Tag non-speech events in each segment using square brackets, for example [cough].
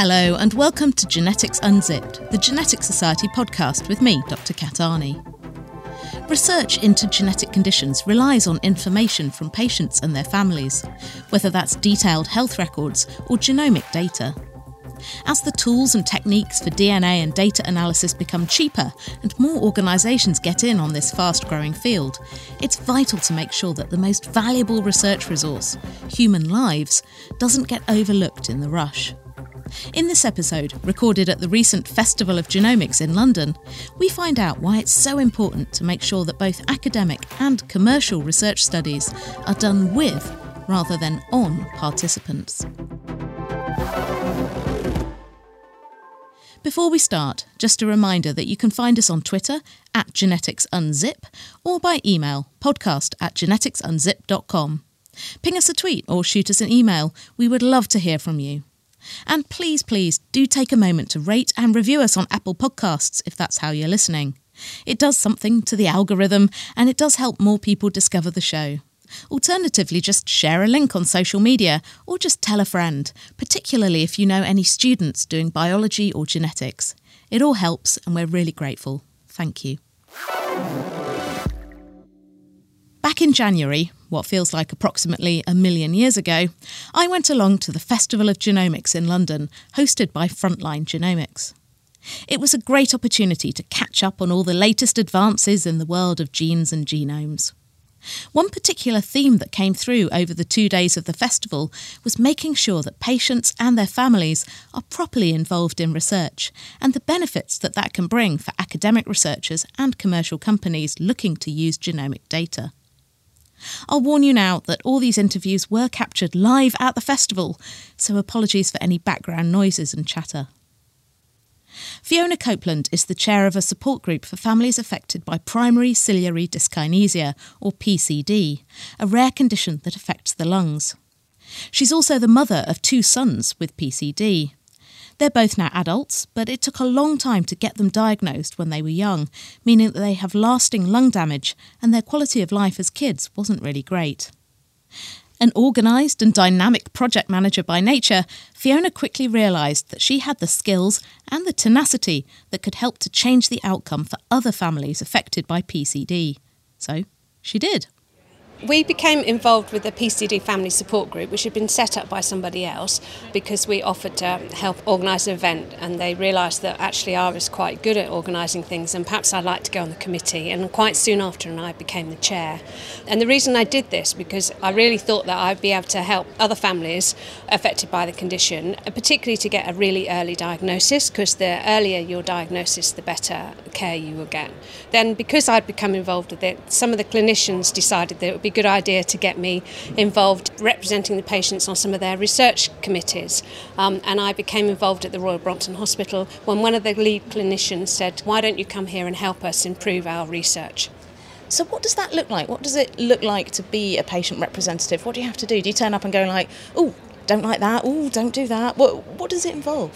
Hello, and welcome to Genetics Unzipped, the Genetic Society podcast with me, Dr. Kat Arney. Research into genetic conditions relies on information from patients and their families, whether that's detailed health records or genomic data. As the tools and techniques for DNA and data analysis become cheaper and more organisations get in on this fast growing field, it's vital to make sure that the most valuable research resource, human lives, doesn't get overlooked in the rush. In this episode, recorded at the recent Festival of Genomics in London, we find out why it's so important to make sure that both academic and commercial research studies are done with rather than on participants. Before we start, just a reminder that you can find us on Twitter at GeneticsUnzip or by email podcast at geneticsunzip.com. Ping us a tweet or shoot us an email. We would love to hear from you. And please, please do take a moment to rate and review us on Apple Podcasts if that's how you're listening. It does something to the algorithm and it does help more people discover the show. Alternatively, just share a link on social media or just tell a friend, particularly if you know any students doing biology or genetics. It all helps and we're really grateful. Thank you. Back in January, what feels like approximately a million years ago, I went along to the Festival of Genomics in London, hosted by Frontline Genomics. It was a great opportunity to catch up on all the latest advances in the world of genes and genomes. One particular theme that came through over the two days of the festival was making sure that patients and their families are properly involved in research and the benefits that that can bring for academic researchers and commercial companies looking to use genomic data. I'll warn you now that all these interviews were captured live at the festival, so apologies for any background noises and chatter. Fiona Copeland is the chair of a support group for families affected by primary ciliary dyskinesia, or PCD, a rare condition that affects the lungs. She's also the mother of two sons with PCD. They're both now adults, but it took a long time to get them diagnosed when they were young, meaning that they have lasting lung damage and their quality of life as kids wasn't really great. An organised and dynamic project manager by nature, Fiona quickly realised that she had the skills and the tenacity that could help to change the outcome for other families affected by PCD. So she did. We became involved with the PCD family support group, which had been set up by somebody else because we offered to help organise an event, and they realised that actually I was quite good at organising things, and perhaps I'd like to go on the committee. And quite soon after, and I became the chair. And the reason I did this because I really thought that I'd be able to help other families affected by the condition, particularly to get a really early diagnosis, because the earlier your diagnosis, the better care you will get. Then, because I'd become involved with it, some of the clinicians decided that it would be a good idea to get me involved representing the patients on some of their research committees. Um, and I became involved at the Royal Brompton Hospital when one of the lead clinicians said, Why don't you come here and help us improve our research? So, what does that look like? What does it look like to be a patient representative? What do you have to do? Do you turn up and go like, "Oh, don't like that. Oh, don't do that." What What does it involve?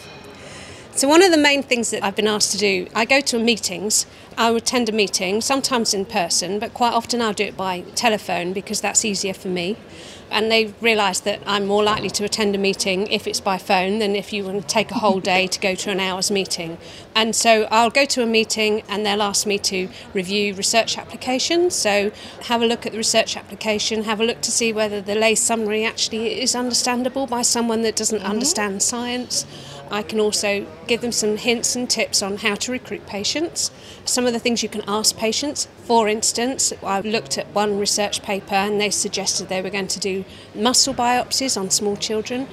So, one of the main things that I've been asked to do, I go to meetings, I attend a meeting, sometimes in person, but quite often I'll do it by telephone because that's easier for me. And they realise that I'm more likely to attend a meeting if it's by phone than if you want to take a whole day to go to an hour's meeting. And so I'll go to a meeting and they'll ask me to review research applications. So have a look at the research application, have a look to see whether the lay summary actually is understandable by someone that doesn't mm-hmm. understand science. I can also give them some hints and tips on how to recruit patients. Some of the things you can ask patients. For instance, I looked at one research paper and they suggested they were going to do muscle biopsies on small children.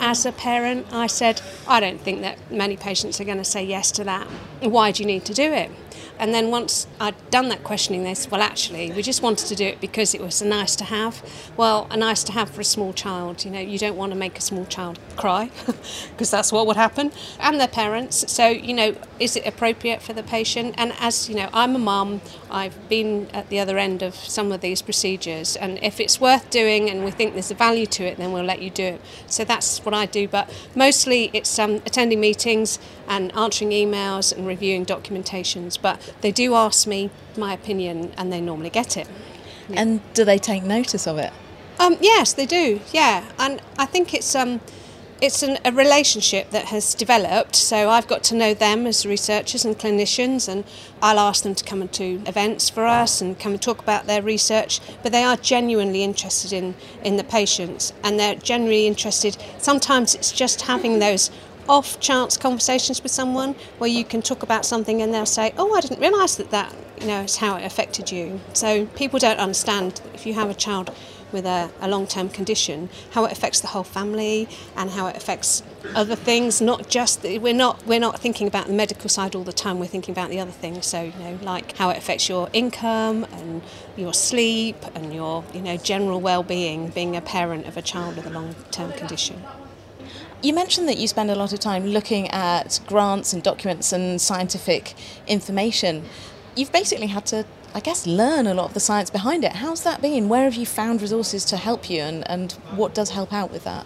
As a parent, I said, I don't think that many patients are going to say yes to that. Why do you need to do it? And then once I'd done that questioning, they said, well, actually, we just wanted to do it because it was a nice to have. Well, a nice to have for a small child. You know, you don't want to make a small child [laughs] cry [laughs] because that's what would happen, and their parents. So, you know, is it appropriate for the patient? And as you know, I'm a mum. I've been at the other end of some of these procedures, and if it's worth doing and we think there's a value to it, then we'll let you do it. So that's what I do. But mostly it's um, attending meetings and answering emails and reviewing documentations. But they do ask me my opinion and they normally get it. And do they take notice of it? Um, yes, they do. Yeah, and I think it's um, it's an, a relationship that has developed. So I've got to know them as researchers and clinicians, and I'll ask them to come to events for us and come and talk about their research. But they are genuinely interested in, in the patients, and they're genuinely interested. Sometimes it's just having those off chance conversations with someone where you can talk about something and they'll say, Oh, I didn't realise that that you know, is how it affected you. So people don't understand if you have a child with a, a long term condition, how it affects the whole family and how it affects other things, not just we're not we're not thinking about the medical side all the time, we're thinking about the other things. So, you know, like how it affects your income and your sleep and your, you know, general well being, being a parent of a child with a long term condition. You mentioned that you spend a lot of time looking at grants and documents and scientific information. You've basically had to, I guess, learn a lot of the science behind it. How's that been? Where have you found resources to help you and, and what does help out with that?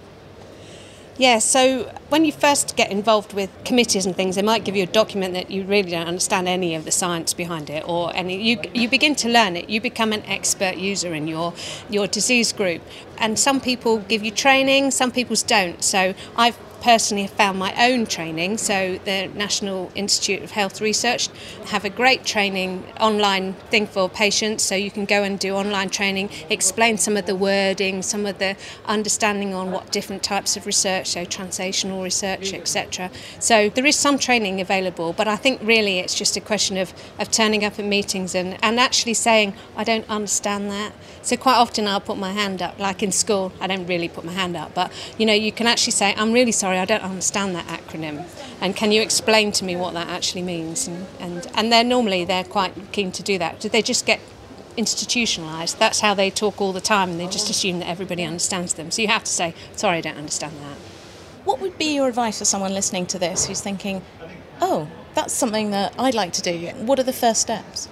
Yeah, so when you first get involved with committees and things, they might give you a document that you really don't understand any of the science behind it, or any. You you begin to learn it. You become an expert user in your your disease group, and some people give you training, some people don't. So I've personally have found my own training. So the National Institute of Health Research have a great training online thing for patients. So you can go and do online training, explain some of the wording, some of the understanding on what different types of research, so translational research, etc. So there is some training available, but I think really it's just a question of, of turning up at meetings and, and actually saying, I don't understand that. So quite often I'll put my hand up, like in school, I don't really put my hand up, but you know, you can actually say, I'm really sorry sorry, I don't understand that acronym. And can you explain to me what that actually means? And, and, and they're normally, they're quite keen to do that. They just get institutionalized? That's how they talk all the time and they just assume that everybody understands them. So you have to say, sorry, I don't understand that. What would be your advice for someone listening to this who's thinking, oh, that's something that I'd like to do? What are the first steps?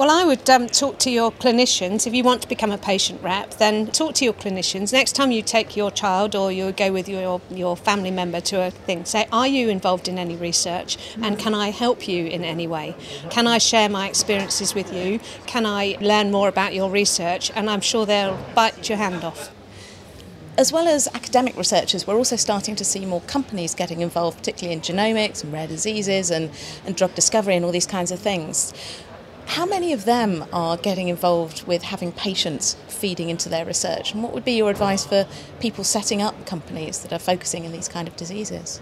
Well, I would um, talk to your clinicians. If you want to become a patient rep, then talk to your clinicians. Next time you take your child or you go with your, your family member to a thing, say, Are you involved in any research? And can I help you in any way? Can I share my experiences with you? Can I learn more about your research? And I'm sure they'll bite your hand off. As well as academic researchers, we're also starting to see more companies getting involved, particularly in genomics and rare diseases and, and drug discovery and all these kinds of things. How many of them are getting involved with having patients feeding into their research? And what would be your advice for people setting up companies that are focusing in these kind of diseases?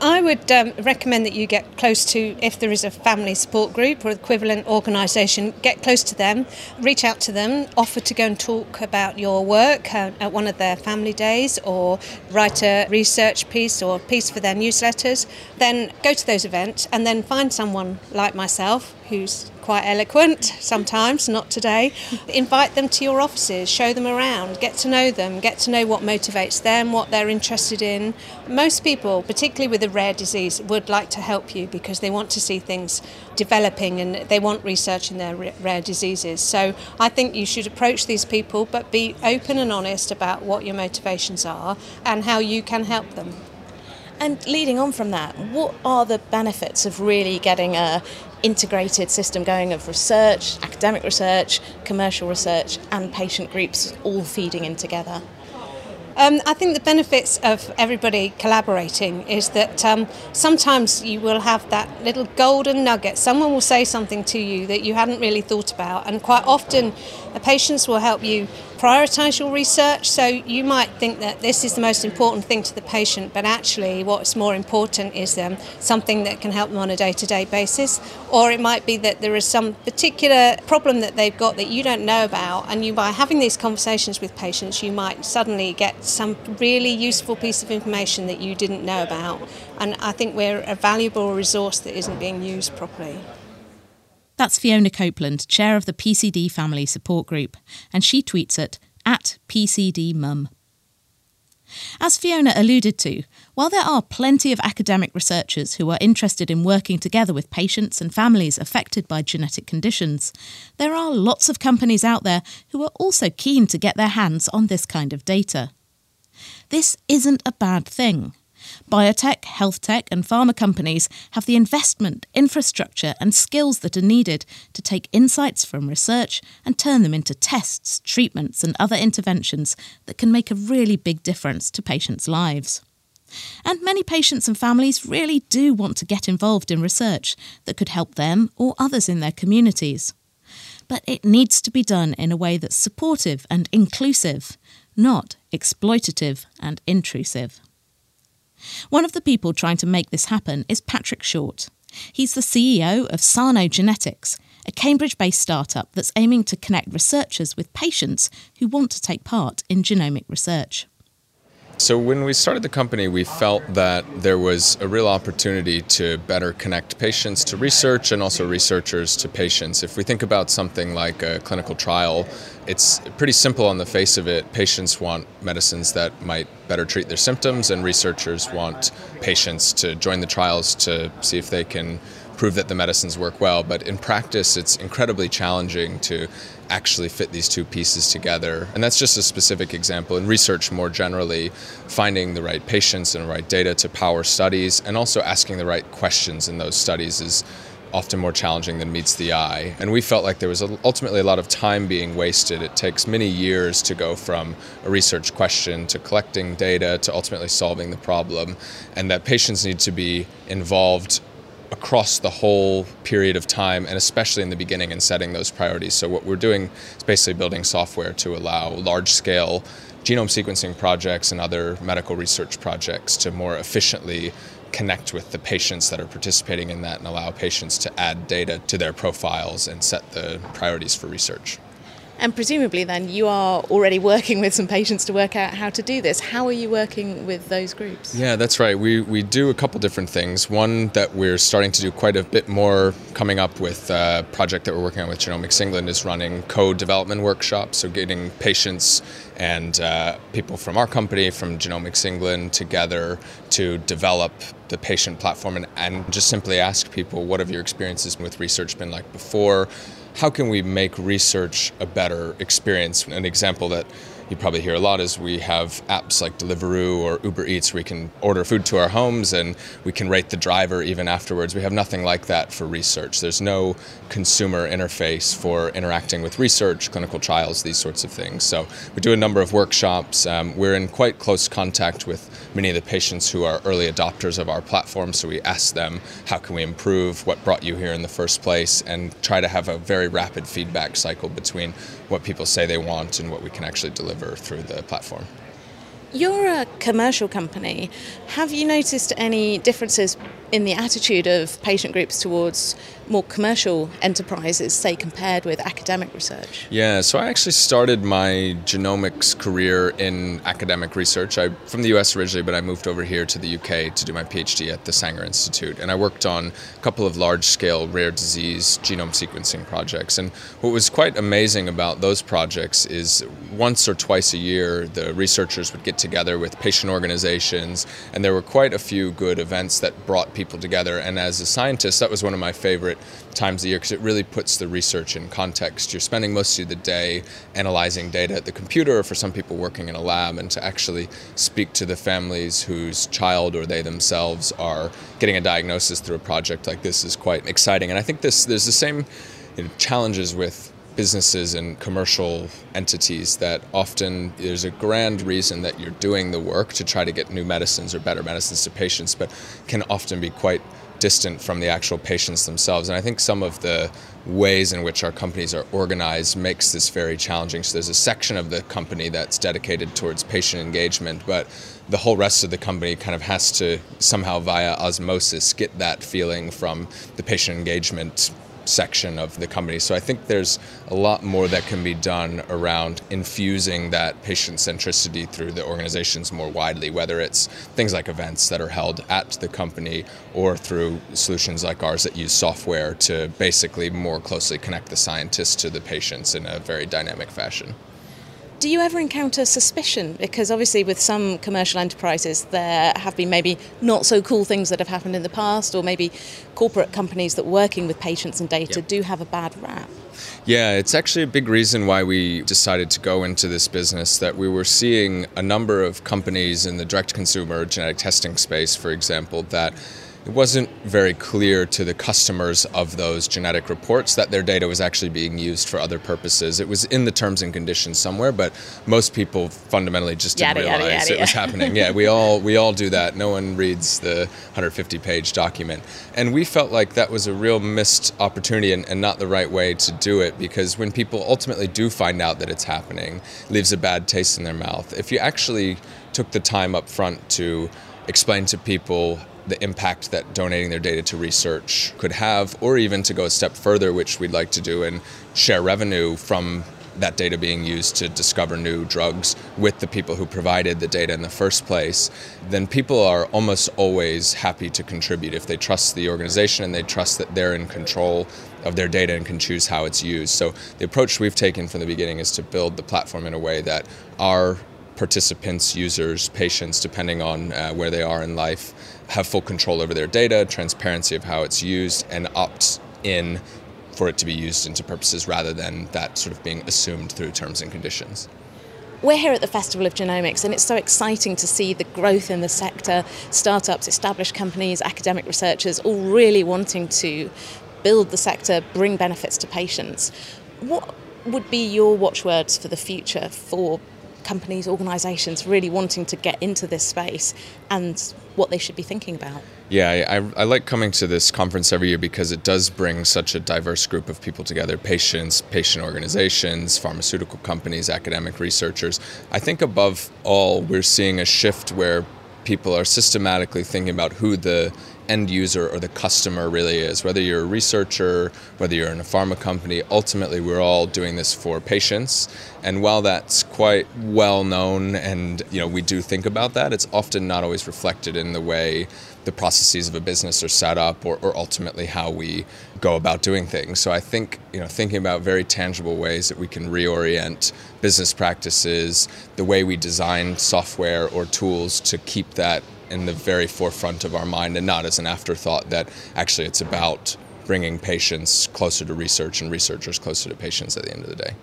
I would um, recommend that you get close to, if there is a family support group or equivalent organisation, get close to them, reach out to them, offer to go and talk about your work uh, at one of their family days or write a research piece or piece for their newsletters. Then go to those events and then find someone like myself who's quite eloquent sometimes, not today. Invite them to your offices, show them around, get to know them, get to know what motivates them, what they're interested in. Most people, particularly with a rare disease, would like to help you because they want to see things developing and they want research in their rare diseases. So I think you should approach these people but be open and honest about what your motivations are and how you can help them. And leading on from that, what are the benefits of really getting a integrated system going of research, academic research, commercial research, and patient groups all feeding in together? Um, I think the benefits of everybody collaborating is that um, sometimes you will have that little golden nugget. Someone will say something to you that you hadn't really thought about, and quite often, the patients will help you prioritise your research. So you might think that this is the most important thing to the patient, but actually, what's more important is um, something that can help them on a day to day basis. Or it might be that there is some particular problem that they've got that you don't know about, and you, by having these conversations with patients, you might suddenly get some really useful piece of information that you didn't know about. And I think we're a valuable resource that isn't being used properly. That's Fiona Copeland, chair of the PCD Family Support Group, and she tweets it at PCDMum. As Fiona alluded to, while there are plenty of academic researchers who are interested in working together with patients and families affected by genetic conditions, there are lots of companies out there who are also keen to get their hands on this kind of data. This isn't a bad thing. Biotech, health tech, and pharma companies have the investment, infrastructure, and skills that are needed to take insights from research and turn them into tests, treatments, and other interventions that can make a really big difference to patients' lives. And many patients and families really do want to get involved in research that could help them or others in their communities. But it needs to be done in a way that's supportive and inclusive, not exploitative and intrusive. One of the people trying to make this happen is Patrick Short. He's the CEO of Sano Genetics, a Cambridge based startup that's aiming to connect researchers with patients who want to take part in genomic research. So, when we started the company, we felt that there was a real opportunity to better connect patients to research and also researchers to patients. If we think about something like a clinical trial, it's pretty simple on the face of it. Patients want medicines that might better treat their symptoms, and researchers want patients to join the trials to see if they can prove that the medicines work well. But in practice, it's incredibly challenging to actually fit these two pieces together. And that's just a specific example. In research, more generally, finding the right patients and the right data to power studies and also asking the right questions in those studies is often more challenging than meets the eye. And we felt like there was ultimately a lot of time being wasted. It takes many years to go from a research question to collecting data to ultimately solving the problem, and that patients need to be involved across the whole period of time and especially in the beginning in setting those priorities. So what we're doing is basically building software to allow large scale genome sequencing projects and other medical research projects to more efficiently connect with the patients that are participating in that and allow patients to add data to their profiles and set the priorities for research. And presumably, then, you are already working with some patients to work out how to do this. How are you working with those groups? Yeah, that's right. We, we do a couple different things. One that we're starting to do quite a bit more coming up with a uh, project that we're working on with Genomics England is running co-development workshops. So, getting patients and uh, people from our company, from Genomics England, together to develop the patient platform and, and just simply ask people, what have your experiences with research been like before? How can we make research a better experience? An example that you probably hear a lot is we have apps like Deliveroo or Uber Eats where we can order food to our homes and we can rate the driver even afterwards. We have nothing like that for research. There's no consumer interface for interacting with research, clinical trials, these sorts of things. So we do a number of workshops. Um, we're in quite close contact with many of the patients who are early adopters of our platform. So we ask them, how can we improve? What brought you here in the first place? And try to have a very rapid feedback cycle between what people say they want and what we can actually deliver through the platform. You're a commercial company. Have you noticed any differences in the attitude of patient groups towards more commercial enterprises, say, compared with academic research? Yeah, so I actually started my genomics career in academic research. I'm from the US originally, but I moved over here to the UK to do my PhD at the Sanger Institute. And I worked on a couple of large scale rare disease genome sequencing projects. And what was quite amazing about those projects is once or twice a year, the researchers would get together with patient organizations, and there were quite a few good events that brought people people together. And as a scientist, that was one of my favorite times of year because it really puts the research in context. You're spending most of the day analyzing data at the computer, or for some people working in a lab, and to actually speak to the families whose child or they themselves are getting a diagnosis through a project like this is quite exciting. And I think this there's the same you know, challenges with businesses and commercial entities that often there's a grand reason that you're doing the work to try to get new medicines or better medicines to patients, but can often be quite distant from the actual patients themselves. And I think some of the ways in which our companies are organized makes this very challenging. So there's a section of the company that's dedicated towards patient engagement, but the whole rest of the company kind of has to somehow via osmosis get that feeling from the patient engagement section of the company. So I think there's a lot more that can be done around infusing that patient centricity through the organizations more widely, whether it's things like events that are held at the company or through solutions like ours that use software to basically more closely connect the scientists to the patients in a very dynamic fashion. Do you ever encounter suspicion? Because obviously, with some commercial enterprises, there have been maybe not so cool things that have happened in the past, or maybe corporate companies that working with patients and data yep. do have a bad rap. Yeah, it's actually a big reason why we decided to go into this business. That we were seeing a number of companies in the direct consumer genetic testing space, for example, that it wasn't very clear to the customers of those genetic reports that their data was actually being used for other purposes. It was in the terms and conditions somewhere, but most people fundamentally just didn't yada, realize yada, yada, it was happening. Yeah, we [laughs] all we all do that. No one reads the 150-page document, and we felt like that was a real missed opportunity and, and not the right way to do it because when people ultimately do find out that it's happening, it leaves a bad taste in their mouth. If you actually took the time up front to explain to people the impact that donating their data to research could have, or even to go a step further, which we'd like to do and share revenue from that data being used to discover new drugs with the people who provided the data in the first place, then people are almost always happy to contribute if they trust the organization and they trust that they're in control of their data and can choose how it's used. So the approach we've taken from the beginning is to build the platform in a way that our participants, users, patients, depending on uh, where they are in life, have full control over their data, transparency of how it's used, and opt in for it to be used into purposes rather than that sort of being assumed through terms and conditions. We're here at the Festival of Genomics, and it's so exciting to see the growth in the sector startups, established companies, academic researchers all really wanting to build the sector, bring benefits to patients. What would be your watchwords for the future for companies, organisations really wanting to get into this space and what they should be thinking about. Yeah, I, I, like coming to this conference every year because it does bring such a diverse group of people together patients, patient organizations, pharmaceutical companies, academic researchers. I think above all, we're seeing a shift where people are systematically thinking about who the end user or the customer really is. Whether you're a researcher, whether you're in a pharma company, ultimately we're all doing this for patients. And while that's quite well known and you know we do think about that, it's often not always reflected in the way the processes of a business are set up or, or ultimately how we go about doing things. So I think you know thinking about very tangible ways that we can reorient business practices, the way we design software or tools to keep that in the very forefront of our mind and not as an afterthought that actually it's about bringing patients closer to research and researchers closer to patients at the end of the day.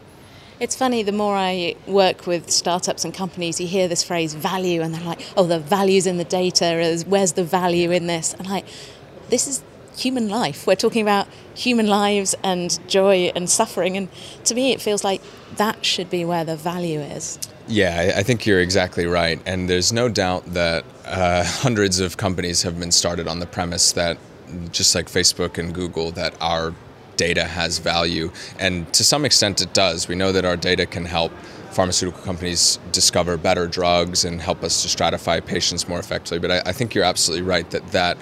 It's funny, the more I work with startups and companies, you hear this phrase value, and they're like, oh, the value's in the data, where's the value in this? And like, this is human life. We're talking about human lives and joy and suffering. And to me, it feels like that should be where the value is. Yeah, I think you're exactly right. And there's no doubt that uh, [laughs] hundreds of companies have been started on the premise that, just like Facebook and Google, that our data has value. And to some extent, it does. We know that our data can help pharmaceutical companies discover better drugs and help us to stratify patients more effectively. But I, I think you're absolutely right that that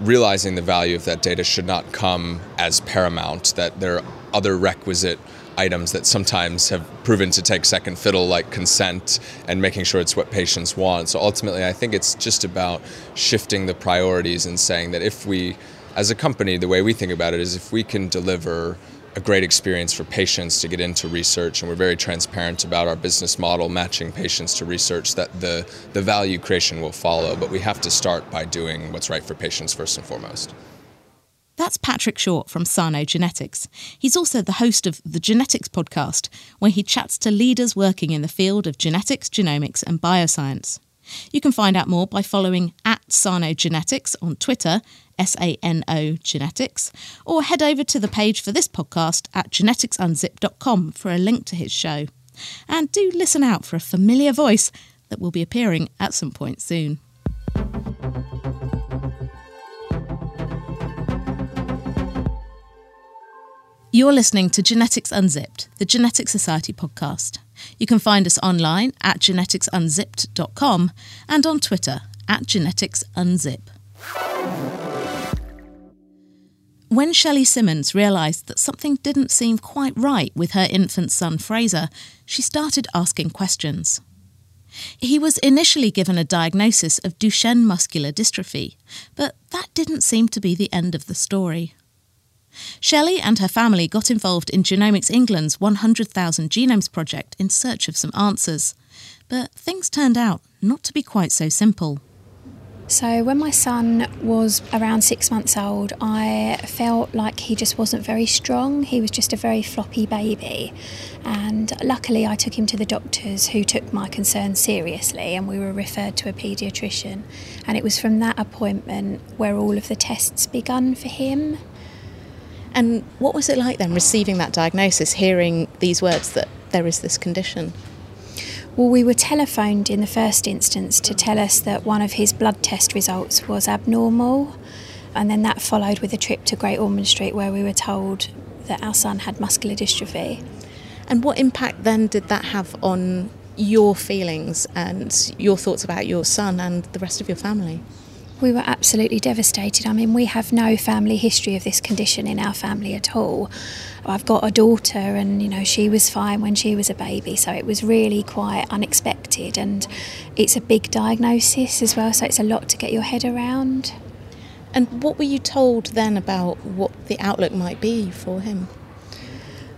realizing the value of that data should not come as paramount, that there are other requisite items that sometimes have proven to take second fiddle, like consent and making sure it's what patients want. So ultimately, I think it's just about shifting the priorities and saying that if we, as a company, the way we think about it is if we can deliver a great experience for patients to get into research and we're very transparent about our business model matching patients to research that the, the value creation will follow but we have to start by doing what's right for patients first and foremost that's Patrick Short from Sano Genetics. He's also the host of the Genetics podcast, where he chats to leaders working in the field of genetics, genomics, and bioscience. You can find out more by following at Sano Genetics on Twitter, S A N O Genetics, or head over to the page for this podcast at geneticsunzip.com for a link to his show. And do listen out for a familiar voice that will be appearing at some point soon. You're listening to Genetics Unzipped, the Genetic Society podcast. You can find us online at geneticsunzipped.com and on Twitter at geneticsunzip. When Shelley Simmons realised that something didn't seem quite right with her infant son Fraser, she started asking questions. He was initially given a diagnosis of Duchenne muscular dystrophy, but that didn't seem to be the end of the story. Shelley and her family got involved in Genomics England's 100,000 Genomes project in search of some answers. But things turned out not to be quite so simple. So, when my son was around six months old, I felt like he just wasn't very strong. He was just a very floppy baby. And luckily, I took him to the doctors who took my concerns seriously, and we were referred to a paediatrician. And it was from that appointment where all of the tests begun for him. And what was it like then, receiving that diagnosis, hearing these words that there is this condition? Well, we were telephoned in the first instance to tell us that one of his blood test results was abnormal, and then that followed with a trip to Great Ormond Street where we were told that our son had muscular dystrophy. And what impact then did that have on your feelings and your thoughts about your son and the rest of your family? We were absolutely devastated. I mean, we have no family history of this condition in our family at all. I've got a daughter, and you know, she was fine when she was a baby, so it was really quite unexpected. And it's a big diagnosis as well, so it's a lot to get your head around. And what were you told then about what the outlook might be for him?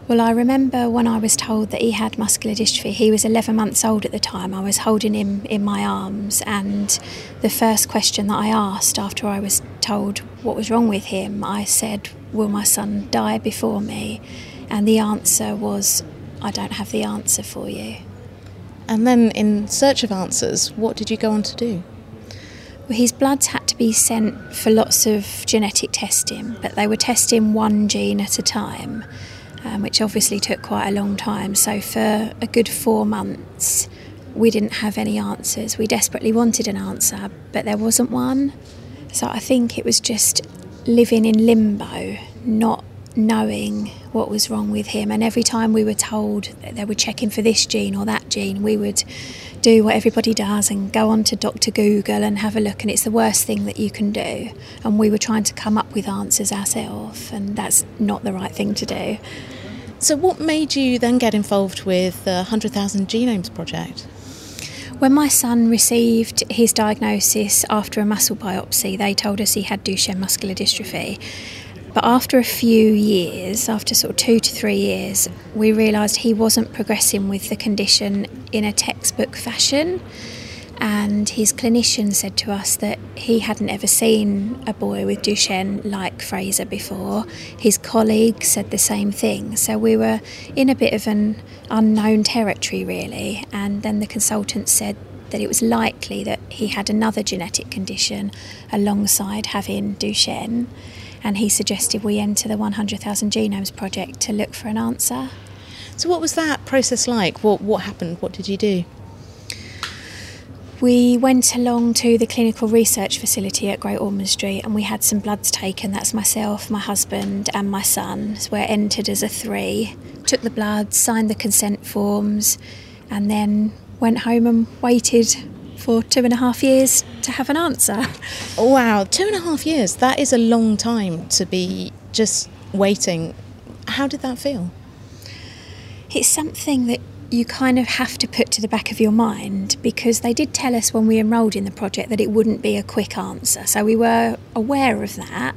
Well, I remember when I was told that he had muscular dystrophy, he was 11 months old at the time. I was holding him in my arms, and the first question that I asked after I was told what was wrong with him, I said, Will my son die before me? And the answer was, I don't have the answer for you. And then, in search of answers, what did you go on to do? Well, his bloods had to be sent for lots of genetic testing, but they were testing one gene at a time um, which obviously took quite a long time. So, for a good four months, we didn't have any answers. We desperately wanted an answer, but there wasn't one. So, I think it was just living in limbo, not knowing what was wrong with him. And every time we were told that they were checking for this gene or that gene, we would do what everybody does and go on to Dr. Google and have a look. And it's the worst thing that you can do. And we were trying to come up with answers ourselves, and that's not the right thing to do. So, what made you then get involved with the 100,000 Genomes Project? When my son received his diagnosis after a muscle biopsy, they told us he had Duchenne muscular dystrophy. But after a few years, after sort of two to three years, we realised he wasn't progressing with the condition in a textbook fashion and his clinician said to us that he hadn't ever seen a boy with Duchenne like Fraser before. His colleague said the same thing. So we were in a bit of an unknown territory, really. And then the consultant said that it was likely that he had another genetic condition alongside having Duchenne. And he suggested we enter the 100,000 Genomes Project to look for an answer. So, what was that process like? What, what happened? What did you do? We went along to the clinical research facility at Great Ormond Street and we had some bloods taken. That's myself, my husband, and my son. So we're entered as a three. Took the bloods, signed the consent forms, and then went home and waited for two and a half years to have an answer. Wow, two and a half years. That is a long time to be just waiting. How did that feel? It's something that you kind of have to put to the back of your mind because they did tell us when we enrolled in the project that it wouldn't be a quick answer. So we were aware of that.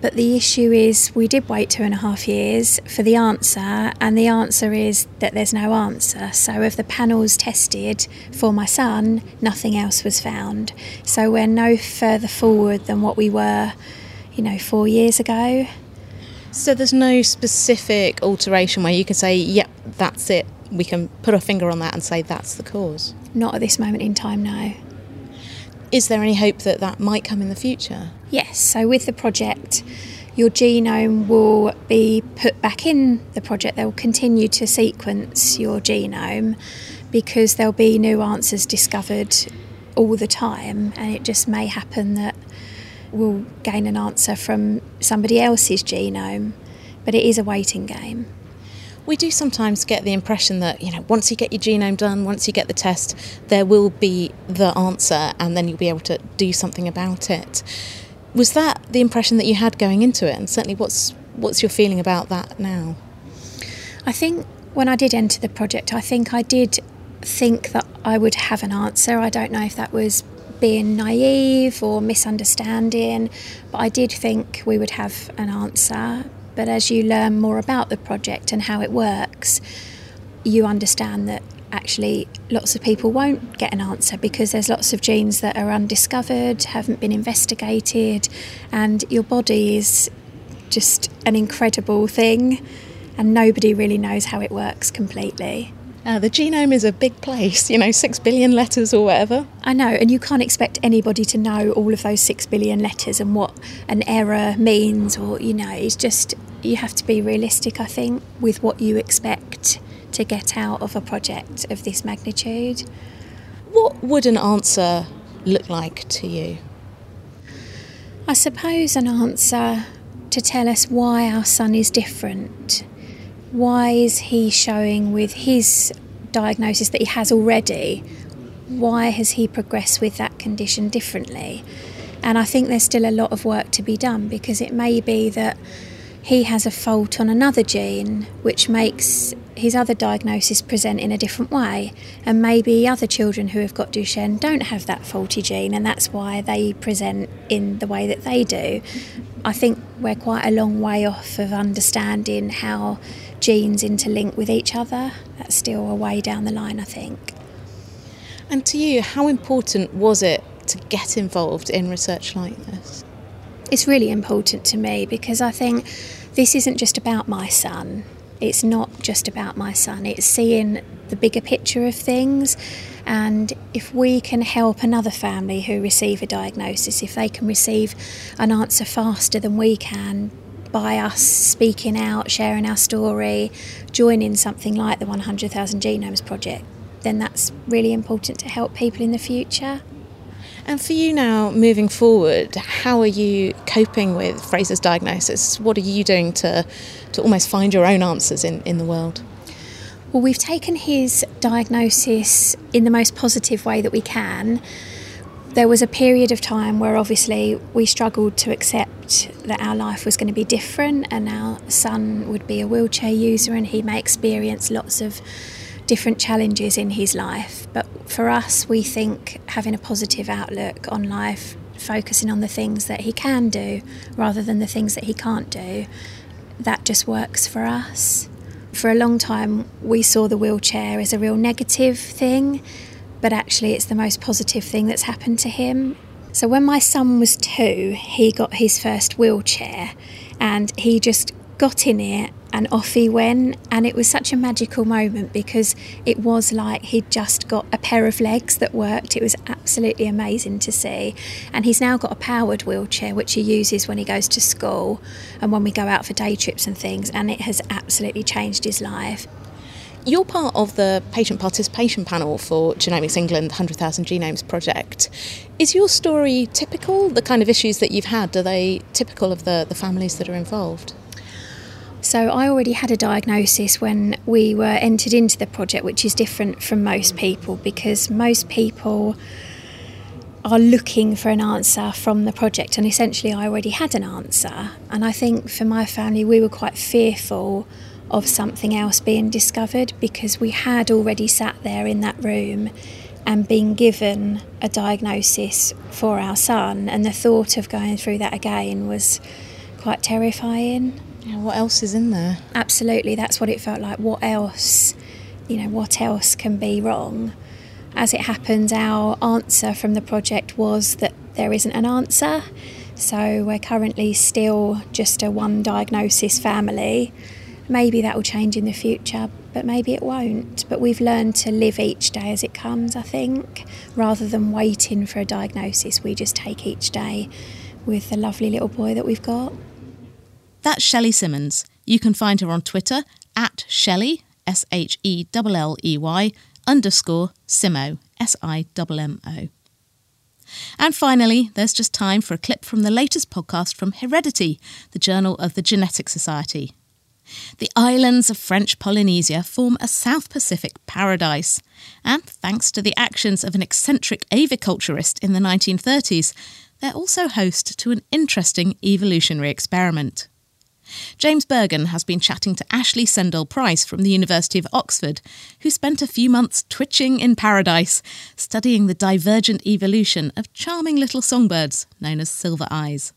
But the issue is, we did wait two and a half years for the answer, and the answer is that there's no answer. So, of the panels tested for my son, nothing else was found. So, we're no further forward than what we were, you know, four years ago. So, there's no specific alteration where you can say, yep, that's it, we can put a finger on that and say that's the cause? Not at this moment in time, no. Is there any hope that that might come in the future? Yes, so with the project, your genome will be put back in the project. They'll continue to sequence your genome because there'll be new answers discovered all the time, and it just may happen that we'll gain an answer from somebody else's genome, but it is a waiting game we do sometimes get the impression that you know once you get your genome done once you get the test there will be the answer and then you'll be able to do something about it. Was that the impression that you had going into it? And certainly what's what's your feeling about that now? I think when i did enter the project i think i did think that i would have an answer. I don't know if that was being naive or misunderstanding, but I did think we would have an answer. But as you learn more about the project and how it works, you understand that actually lots of people won't get an answer because there's lots of genes that are undiscovered, haven't been investigated, and your body is just an incredible thing, and nobody really knows how it works completely. Uh, the genome is a big place, you know, six billion letters or whatever. I know, and you can't expect anybody to know all of those six billion letters and what an error means, or, you know, it's just, you have to be realistic, I think, with what you expect to get out of a project of this magnitude. What would an answer look like to you? I suppose an answer to tell us why our son is different. Why is he showing with his diagnosis that he has already? Why has he progressed with that condition differently? And I think there's still a lot of work to be done because it may be that he has a fault on another gene which makes his other diagnosis present in a different way. And maybe other children who have got Duchenne don't have that faulty gene, and that's why they present in the way that they do. I think we're quite a long way off of understanding how genes interlink with each other. That's still a way down the line, I think. And to you, how important was it to get involved in research like this? It's really important to me because I think this isn't just about my son. It's not just about my son. It's seeing the bigger picture of things. And if we can help another family who receive a diagnosis, if they can receive an answer faster than we can by us speaking out, sharing our story, joining something like the 100,000 Genomes Project, then that's really important to help people in the future. And for you now, moving forward, how are you coping with Fraser's diagnosis? What are you doing to, to almost find your own answers in, in the world? Well, we've taken his diagnosis in the most positive way that we can. There was a period of time where obviously we struggled to accept that our life was going to be different and our son would be a wheelchair user and he may experience lots of different challenges in his life. But for us, we think having a positive outlook on life, focusing on the things that he can do rather than the things that he can't do, that just works for us. For a long time, we saw the wheelchair as a real negative thing, but actually, it's the most positive thing that's happened to him. So, when my son was two, he got his first wheelchair and he just got in it and off he went. And it was such a magical moment because it was like he'd just got a pair of legs that worked. It was absolutely amazing to see. And he's now got a powered wheelchair, which he uses when he goes to school and when we go out for day trips and things. And it has absolutely changed his life. You're part of the patient participation panel for Genomics England 100,000 Genomes project. Is your story typical? The kind of issues that you've had, are they typical of the, the families that are involved? So I already had a diagnosis when we were entered into the project, which is different from most people because most people are looking for an answer from the project, and essentially I already had an answer. And I think for my family, we were quite fearful of something else being discovered because we had already sat there in that room and been given a diagnosis for our son, and the thought of going through that again was quite terrifying. Yeah, what else is in there? Absolutely, that's what it felt like. What else, you know, what else can be wrong? As it happens, our answer from the project was that there isn't an answer. So we're currently still just a one diagnosis family. Maybe that will change in the future, but maybe it won't. But we've learned to live each day as it comes, I think, rather than waiting for a diagnosis. We just take each day with the lovely little boy that we've got. That's Shelley Simmons. You can find her on Twitter at Shelley, S H E L L E Y, underscore Simmo, S I M M O. And finally, there's just time for a clip from the latest podcast from Heredity, the journal of the Genetic Society. The islands of French Polynesia form a South Pacific paradise, and thanks to the actions of an eccentric aviculturist in the 1930s, they're also host to an interesting evolutionary experiment. James Burgon has been chatting to Ashley Sendell Price from the University of Oxford, who spent a few months twitching in paradise, studying the divergent evolution of charming little songbirds known as silver eyes.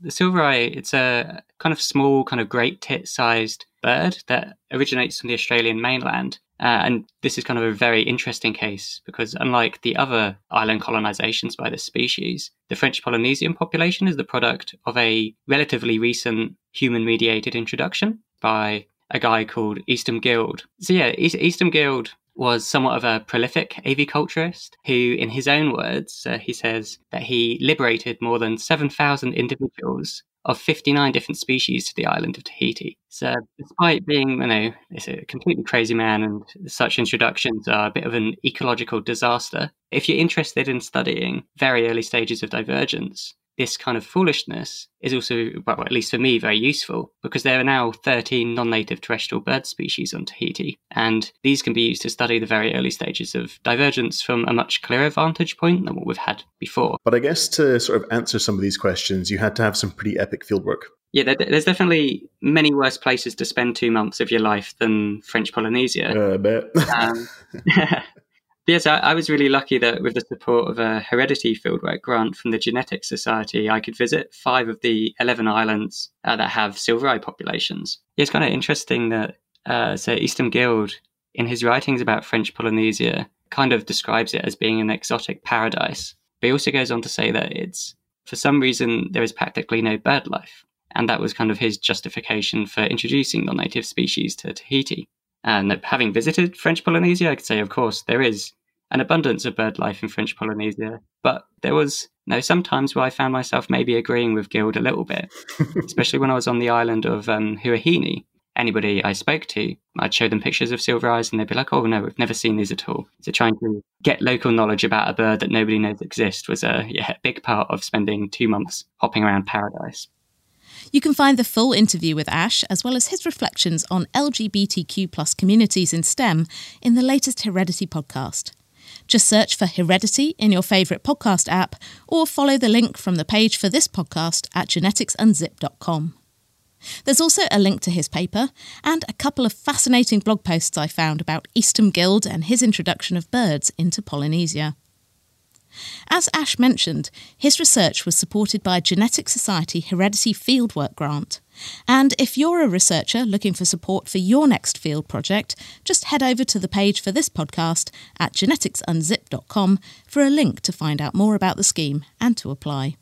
The silver eye, it's a kind of small, kind of great tit sized bird that originates from the Australian mainland. Uh, and this is kind of a very interesting case because, unlike the other island colonizations by this species, the French Polynesian population is the product of a relatively recent human mediated introduction by a guy called Eastham Guild. So, yeah, Eastham Guild was somewhat of a prolific aviculturist who, in his own words, uh, he says that he liberated more than 7,000 individuals of 59 different species to the island of Tahiti. So, despite being, you know, it's a completely crazy man and such introductions are a bit of an ecological disaster, if you're interested in studying very early stages of divergence, this kind of foolishness is also, well, at least for me, very useful because there are now 13 non native terrestrial bird species on Tahiti. And these can be used to study the very early stages of divergence from a much clearer vantage point than what we've had before. But I guess to sort of answer some of these questions, you had to have some pretty epic fieldwork. Yeah, there's definitely many worse places to spend two months of your life than French Polynesia. Uh, I bet. um, [laughs] [laughs] yes, I, I, was really lucky that with the support of a heredity fieldwork grant from the Genetics Society, I could visit five of the 11 islands uh, that have silver eye populations. It's kind of interesting that, uh, so Eastham Guild, in his writings about French Polynesia, kind of describes it as being an exotic paradise. But he also goes on to say that it's, for some reason, there is practically no bird life. And that was kind of his justification for introducing non native species to Tahiti. And having visited French Polynesia, I could say, of course, there is an abundance of bird life in French Polynesia. But there was you know, some times where I found myself maybe agreeing with Guild a little bit, [laughs] especially when I was on the island of um, Huahine. Anybody I spoke to, I'd show them pictures of silver eyes and they'd be like, oh no, we've never seen these at all. So trying to get local knowledge about a bird that nobody knows exists was a yeah, big part of spending two months hopping around paradise. You can find the full interview with Ash, as well as his reflections on LGBTQ plus communities in STEM, in the latest Heredity podcast. Just search for Heredity in your favourite podcast app or follow the link from the page for this podcast at geneticsunzip.com. There's also a link to his paper and a couple of fascinating blog posts I found about Eastham Guild and his introduction of birds into Polynesia. As Ash mentioned, his research was supported by a Genetic Society Heredity Fieldwork Grant. And if you're a researcher looking for support for your next field project, just head over to the page for this podcast at geneticsunzip.com for a link to find out more about the scheme and to apply.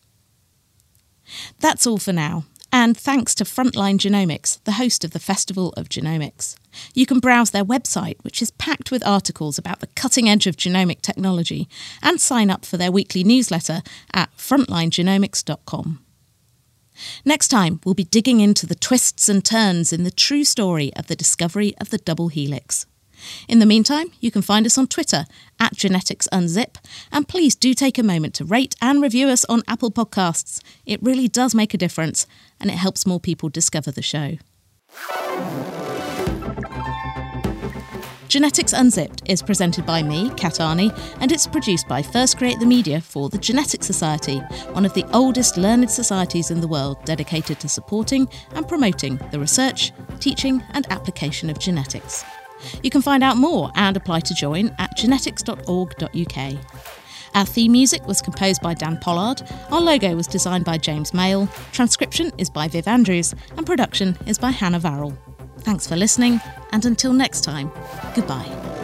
That's all for now and thanks to Frontline Genomics, the host of the Festival of Genomics. You can browse their website, which is packed with articles about the cutting edge of genomic technology, and sign up for their weekly newsletter at frontlinegenomics.com. Next time, we'll be digging into the twists and turns in the true story of the discovery of the double helix. In the meantime, you can find us on Twitter at Genetics Unzip, and please do take a moment to rate and review us on Apple Podcasts. It really does make a difference, and it helps more people discover the show. Genetics Unzipped is presented by me, Kat Arney, and it's produced by First Create the Media for the Genetics Society, one of the oldest learned societies in the world dedicated to supporting and promoting the research, teaching, and application of genetics. You can find out more and apply to join at genetics.org.uk. Our theme music was composed by Dan Pollard, our logo was designed by James Mail, transcription is by Viv Andrews, and production is by Hannah Varrell. Thanks for listening, and until next time, goodbye.